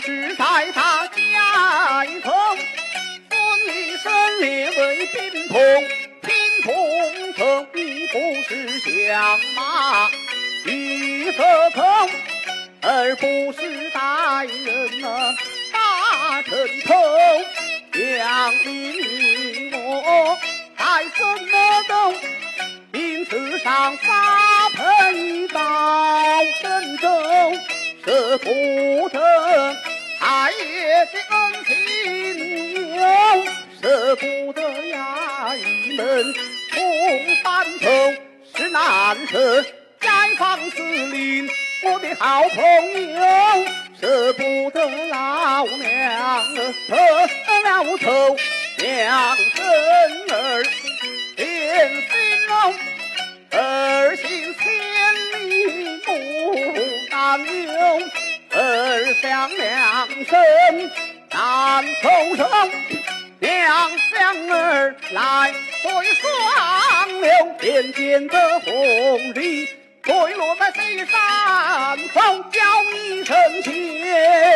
是在他家头，孙一生列为宾童，宾童头你不是相马玉色头，而不是大人呐大枕头，将你我在什么都因此上发配到。舍不得太爷的恩情，舍不得衙役们同班头。是难舍，街坊四邻我的好朋友，舍不得老娘得了仇，娘生儿儿响两生，难口生，两相儿来对双流，偏见的红鲤坠落在西山峰，叫一声姐。